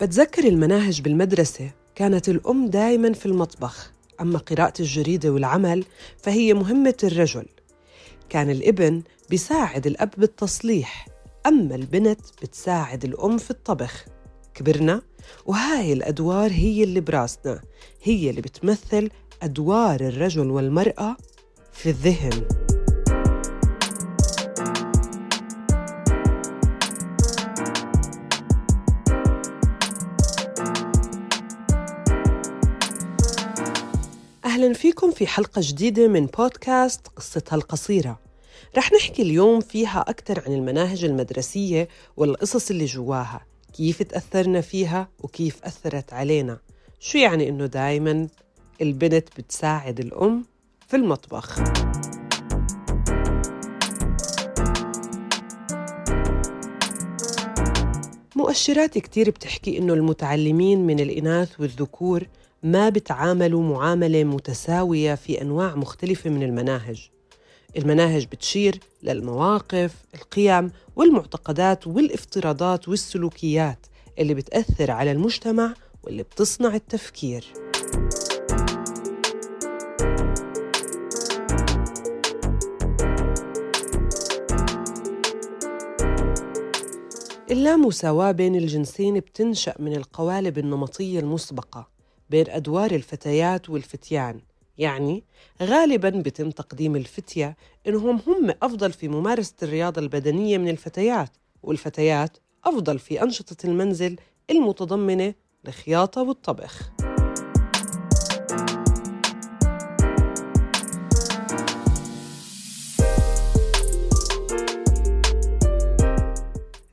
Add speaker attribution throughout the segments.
Speaker 1: بتذكر المناهج بالمدرسة؟ كانت الأم دايما في المطبخ. أما قراءة الجريدة والعمل فهي مهمة الرجل. كان الابن بيساعد الأب بالتصليح أما البنت بتساعد الأم في الطبخ. كبرنا وهاي الأدوار هي اللي براسنا هي اللي بتمثل أدوار الرجل والمرأة في الذهن. أهلا فيكم في حلقة جديدة من بودكاست قصتها القصيرة. رح نحكي اليوم فيها أكثر عن المناهج المدرسية والقصص اللي جواها كيف تأثرنا فيها وكيف أثرت علينا. شو يعني إنه دايما البنت بتساعد الأم في المطبخ؟ مؤشرات كتير بتحكي إنه المتعلمين من الإناث والذكور ما بتعاملوا معاملة متساوية في أنواع مختلفة من المناهج. المناهج بتشير للمواقف القيم والمعتقدات والافتراضات والسلوكيات اللي بتأثر على المجتمع واللي بتصنع التفكير. اللامساواة بين الجنسين بتنشأ من القوالب النمطية المسبقة. بين أدوار الفتيات والفتيان. يعني غالبا بتم تقديم الفتية إنهم هم أفضل في ممارسة الرياضة البدنية من الفتيات والفتيات أفضل في أنشطة المنزل المتضمنة الخياطة والطبخ.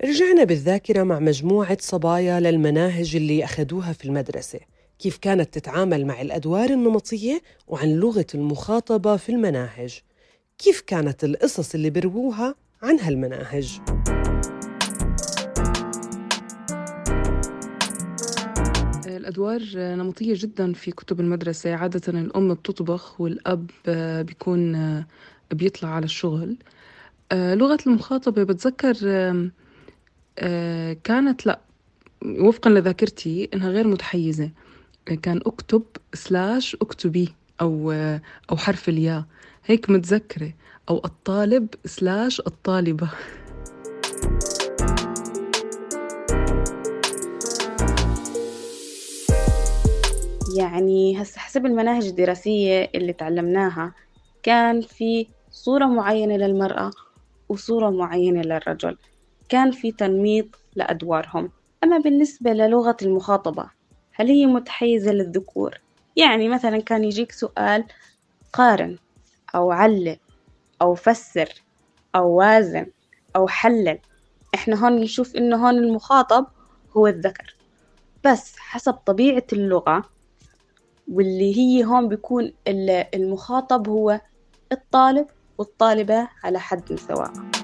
Speaker 1: رجعنا بالذاكرة مع مجموعة صبايا للمناهج اللي أخذوها في المدرسة. كيف كانت تتعامل مع الأدوار النمطية وعن لغة المخاطبة في المناهج. كيف كانت القصص اللي برووها عن هالمناهج.
Speaker 2: الأدوار نمطية جدا في كتب المدرسة. عادة الأم بتطبخ والأب بيكون بيطلع على الشغل. لغة المخاطبة بتذكر كانت لا وفقا لذاكرتي إنها غير متحيزة. كان أكتب سلاش اكتبي أو أو حرف الياء. هيك متذكرة. أو الطالب سلاش الطالبة.
Speaker 3: يعني هسه حسب المناهج الدراسية اللي تعلمناها كان في صورة معينة للمرأة وصورة معينة للرجل. كان في تنميط لأدوارهم. أما بالنسبة للغة المخاطبة هل هي متحيزة للذكور؟ يعني مثلا كان يجيك سؤال قارن أو علل أو فسر أو وازن أو حلل. إحنا هون نشوف إنه هون المخاطب هو الذكر. بس حسب طبيعة اللغة واللي هي هون بيكون المخاطب هو الطالب والطالبة على حد سواء.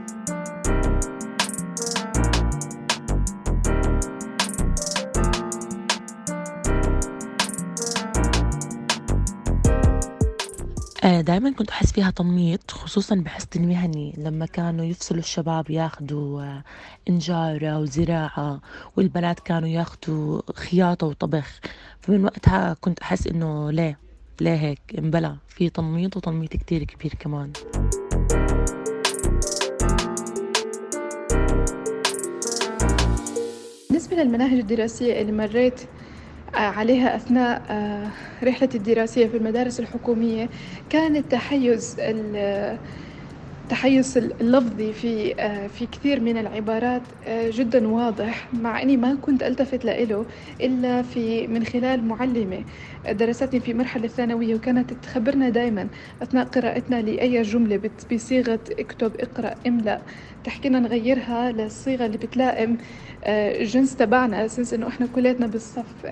Speaker 4: آه، دايما كنت أحس فيها تنميط خصوصا بحس المهني لما كانوا يفصلوا الشباب ياخدوا آه، إنجارة وزراعة والبنات كانوا ياخدوا خياطة وطبخ فمن وقتها كنت أحس إنه ليه ليه هيك؟ انبلى. في تنميط وتنميط كتير كبير كمان.
Speaker 5: بالنسبة للمناهج الدراسية اللي مريت عليها أثناء آه، رحلتي الدراسية في المدارس الحكومية. كان التحيز التحيز اللفظي في آه، في كثير من العبارات آه، جدا واضح مع إني ما كنت ألتفت له إلا في من خلال معلمة درستني في مرحلة الثانوية وكانت تخبرنا دائما أثناء قراءتنا لأي جملة بصيغة اكتب اقرأ املأ. تحكينا نغيرها للصيغة اللي بتلائم الجنس تبعنا أساس إنه إحنا كلياتنا بالصف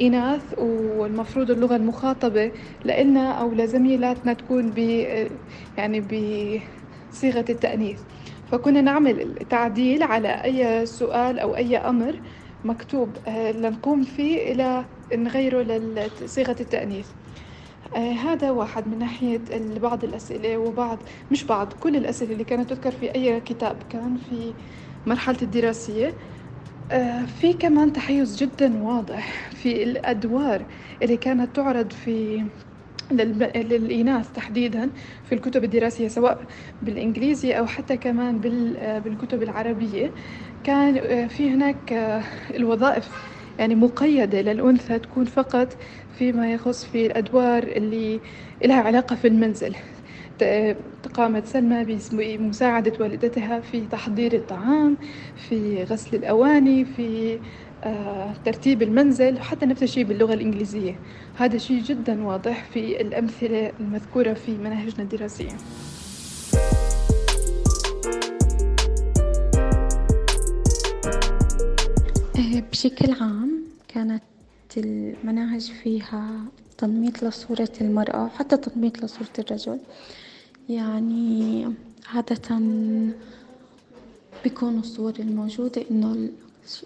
Speaker 5: إناث والمفروض اللغة المخاطبة لنا أو لزميلاتنا تكون ب يعني بصيغه التأنيث. فكنا نعمل تعديل على أي سؤال أو أي أمر مكتوب آه، لنقوم فيه إلى نغيره لصيغه التأنيث. آه هذا واحد من ناحية بعض الأسئلة وبعض مش بعض كل الأسئلة اللي كانت تذكر في أي كتاب كان في مرحلة الدراسية. في كمان تحيز جدا واضح في الأدوار اللي كانت تعرض في للإناث تحديدا في الكتب الدراسية سواء بالإنجليزي أو حتى كمان آه، بالكتب العربية. كان آه، في هناك الوظائف يعني مقيدة للأنثى تكون فقط فيما يخص في الأدوار اللي لها علاقة في المنزل. قامت سلمى بمساعدة والدتها في تحضير الطعام في غسل الأواني في آه، ترتيب المنزل وحتى نفس الشيء باللغة الإنجليزية. هذا شيء جدا واضح في الأمثلة المذكورة في مناهجنا الدراسية.
Speaker 6: آه، بشكل عام كانت المناهج فيها تنميط لصورة المرأة وحتى تنميط لصورة الرجل. يعني عادة بيكون الصور الموجودة إنه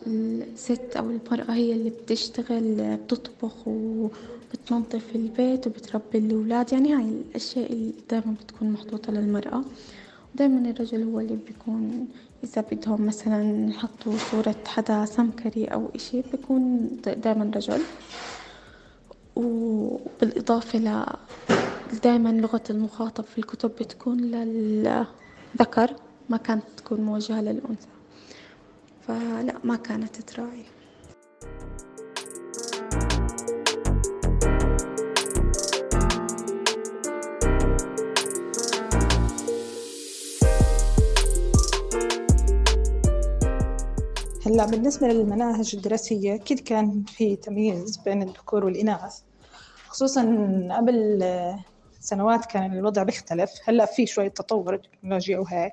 Speaker 6: الست أو المرأة هي اللي بتشتغل بتطبخ وبتنظف البيت وبتربي الأولاد. يعني هاي الأشياء اللي دايما بتكون محطوطة للمرأة. ودايما الرجل هو اللي بيكون إذا بدهم مثلا يحطوا صورة حدا سمكري أو إشي بيكون دايما رجل. وبالإضافة ل دايما لغة المخاطب في الكتب بتكون للذكر ما كانت تكون موجهة للأنثى. فلا ما كانت تراعي.
Speaker 7: هلأ بالنسبة للمناهج الدراسية أكيد كان في تمييز بين الذكور والإناث خصوصا قبل سنوات كان الوضع بيختلف. هلأ في شوية تطور تكنولوجيا وهيك.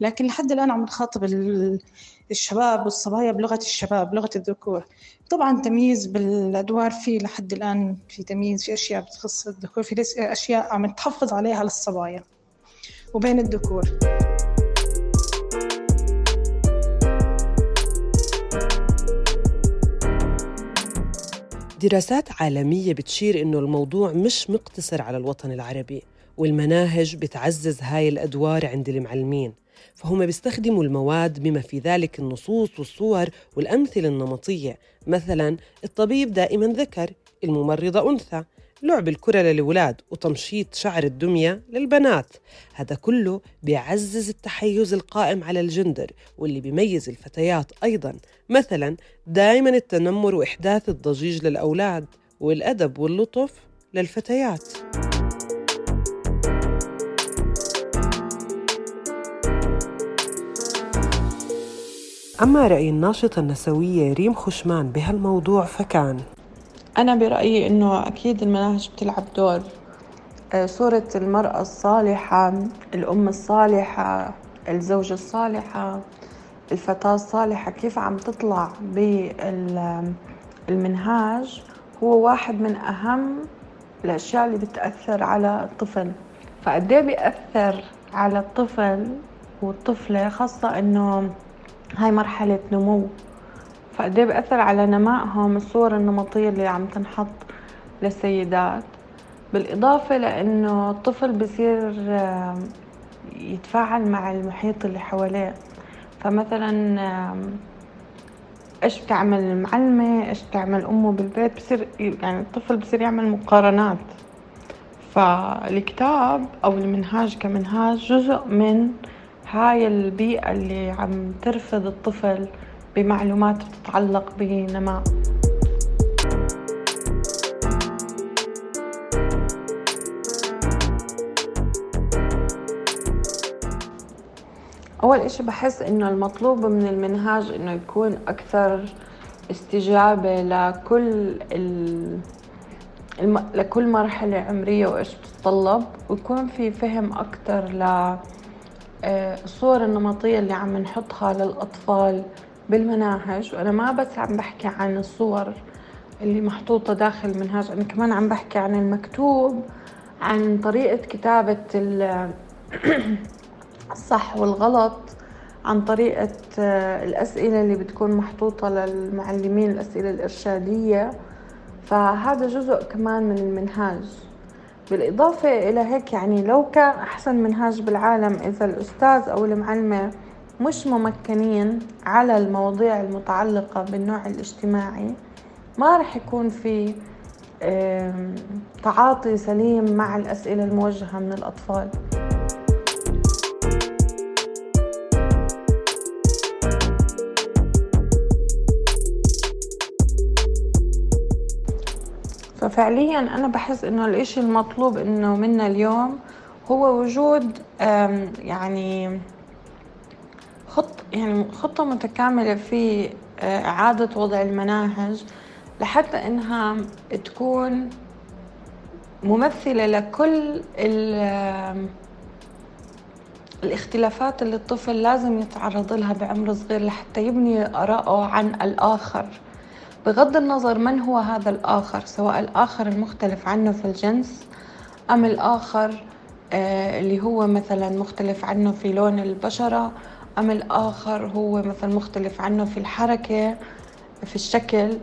Speaker 7: لكن لحد الآن عم نخاطب الشباب والصبايا بلغة الشباب لغة الذكور. طبعا تمييز بالأدوار في لحد الآن في تمييز في أشياء بتخص الذكور في أشياء عم تحفظ عليها للصبايا وبين الذكور.
Speaker 1: دراسات عالمية بتشير إنه الموضوع مش مقتصر على الوطن العربي والمناهج بتعزز هاي الأدوار عند المعلمين فهم بيستخدموا المواد بما في ذلك النصوص والصور والأمثلة النمطية مثلا الطبيب دائما ذكر الممرضة أنثى لعب الكرة للولاد وتمشيط شعر الدمية للبنات. هذا كله بيعزز التحيز القائم على الجندر واللي بيميز الفتيات أيضا. مثلا دائما التنمر وإحداث الضجيج للأولاد والأدب واللطف للفتيات. أما رأي الناشطة النسوية ريم خشمان بهالموضوع فكان
Speaker 8: أنا برأيي إنه أكيد المناهج بتلعب دور. آه، صورة المرأة الصالحة الأم الصالحة الزوجة الصالحة الفتاة الصالحة كيف عم تطلع بالمنهاج هو واحد من أهم الأشياء اللي بتأثر على الطفل. فقديه بيأثر على الطفل والطفلة خاصة إنه هاي مرحلة نمو؟ فقديه بأثر على نمائهم الصور النمطية اللي عم تنحط للسيدات. بالإضافة لأنه الطفل بصير يتفاعل مع المحيط اللي حواليه. فمثلا إيش بتعمل المعلمة؟ إيش بتعمل أمه بالبيت؟ بصير يعني الطفل بصير يعمل مقارنات. فالكتاب أو المنهاج كمنهاج جزء من هاي البيئة اللي عم ترفض الطفل بمعلومات تتعلق بنماء أول إشي بحس إنه المطلوب من المنهاج إنه يكون أكثر استجابة لكل ال... الم... لكل مرحلة عمرية وإيش بتتطلب ويكون في فهم أكثر آه، الصور النمطية اللي عم نحطها للأطفال. بالمناهج وأنا ما بس عم بحكي عن الصور اللي محطوطة داخل المنهاج أنا كمان عم بحكي عن المكتوب عن طريقة كتابة الصح والغلط عن طريقة آه، الأسئلة اللي بتكون محطوطة للمعلمين الأسئلة الإرشادية. فهذا جزء كمان من المنهاج. بالإضافة إلى هيك يعني لو كان أحسن منهاج بالعالم إذا الأستاذ أو المعلمة مش ممكنين على المواضيع المتعلقة بالنوع الاجتماعي. ما رح يكون في تعاطي سليم مع الأسئلة الموجهة من الأطفال. ففعليا أنا بحس إنه الإشي المطلوب إنه منا اليوم هو وجود يعني خط يعني خطة متكاملة في آه، إعادة وضع المناهج لحتى إنها تكون ممثلة لكل الاختلافات اللي الطفل لازم يتعرض لها بعمر صغير لحتى يبني آراءه عن الآخر. بغض النظر من هو هذا الآخر سواء الآخر المختلف عنه في الجنس أم الآخر آه، اللي هو مثلا مختلف عنه في لون البشرة أم الآخر هو مثلا مختلف عنه في الحركة في الشكل.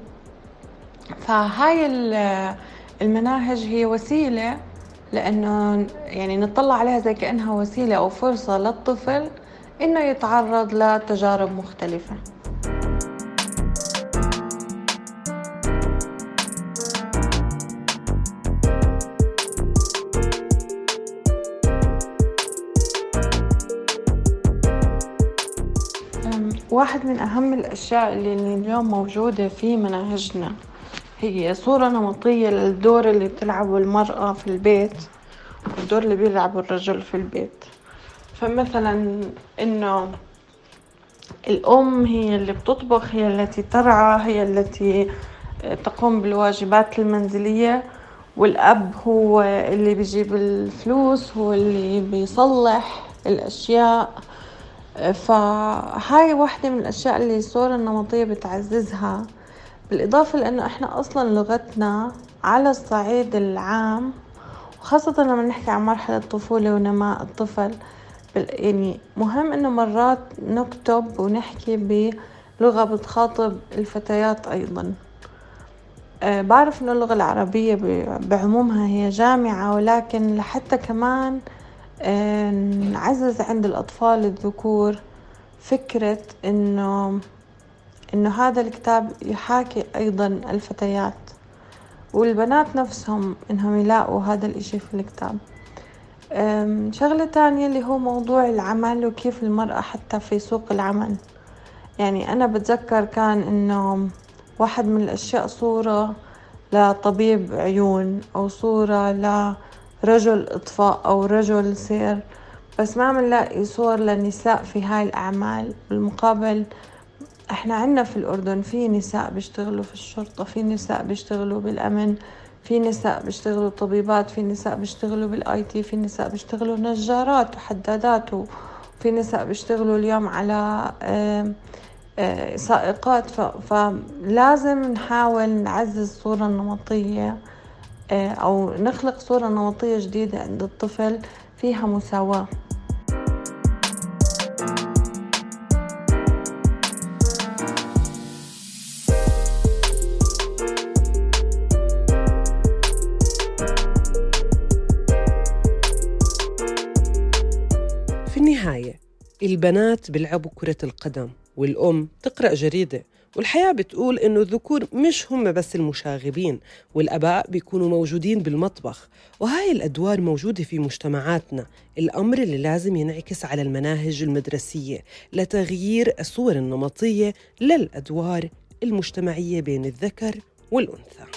Speaker 8: فهاي المناهج هي وسيلة لأنه يعني نطلع عليها زي كأنها وسيلة أو فرصة للطفل إنه يتعرض لتجارب مختلفة. واحد من أهم الأشياء اللي اليوم موجودة في مناهجنا. هي صورة نمطية للدور اللي بتلعبه المرأة في البيت والدور اللي بيلعبه الرجل في البيت. فمثلا إنه الأم هي اللي بتطبخ هي التي ترعى هي التي تقوم بالواجبات المنزلية. والأب هو اللي بيجيب الفلوس هو اللي بيصلح الأشياء. فهاي واحدة من الأشياء اللي الصورة النمطية بتعززها بالإضافة لأنه إحنا أصلا لغتنا على الصعيد العام وخاصة لما نحكي عن مرحلة الطفولة ونماء الطفل يعني مهم إنه مرات نكتب ونحكي بلغة بتخاطب الفتيات أيضا. أه بعرف إنه اللغة العربية بعمومها هي جامعة ولكن لحتى كمان نعزز عند الأطفال الذكور فكرة إنه إنه هذا الكتاب يحاكي أيضا الفتيات والبنات نفسهم إنهم يلاقوا هذا الإشي في الكتاب. شغلة تانية اللي هو موضوع العمل وكيف المرأة حتى في سوق العمل. يعني أنا بتذكر كان إنه واحد من الأشياء صورة لطبيب عيون أو صورة لرجل إطفاء أو رجل سير بس ما بنلاقي صور للنساء في هاي الأعمال. بالمقابل إحنا عنا في الأردن في نساء بيشتغلوا في الشرطة في نساء بيشتغلوا بالأمن في نساء بيشتغلوا طبيبات في نساء بيشتغلوا بال IT في نساء بيشتغلوا نجارات وحدادات وفي نساء بيشتغلوا اليوم على سائقات. فلازم نحاول نعزز الصورة النمطية. أو نخلق صورة نمطية جديدة عند الطفل فيها مساواة.
Speaker 1: النهاية البنات بيلعبوا كرة القدم والأم تقرأ جريدة والحياة بتقول إنه الذكور مش هم بس المشاغبين والأباء بيكونوا موجودين بالمطبخ. وهاي الأدوار موجودة في مجتمعاتنا. الأمر اللي لازم ينعكس على المناهج المدرسية لتغيير الصور النمطية للأدوار المجتمعية بين الذكر والأنثى.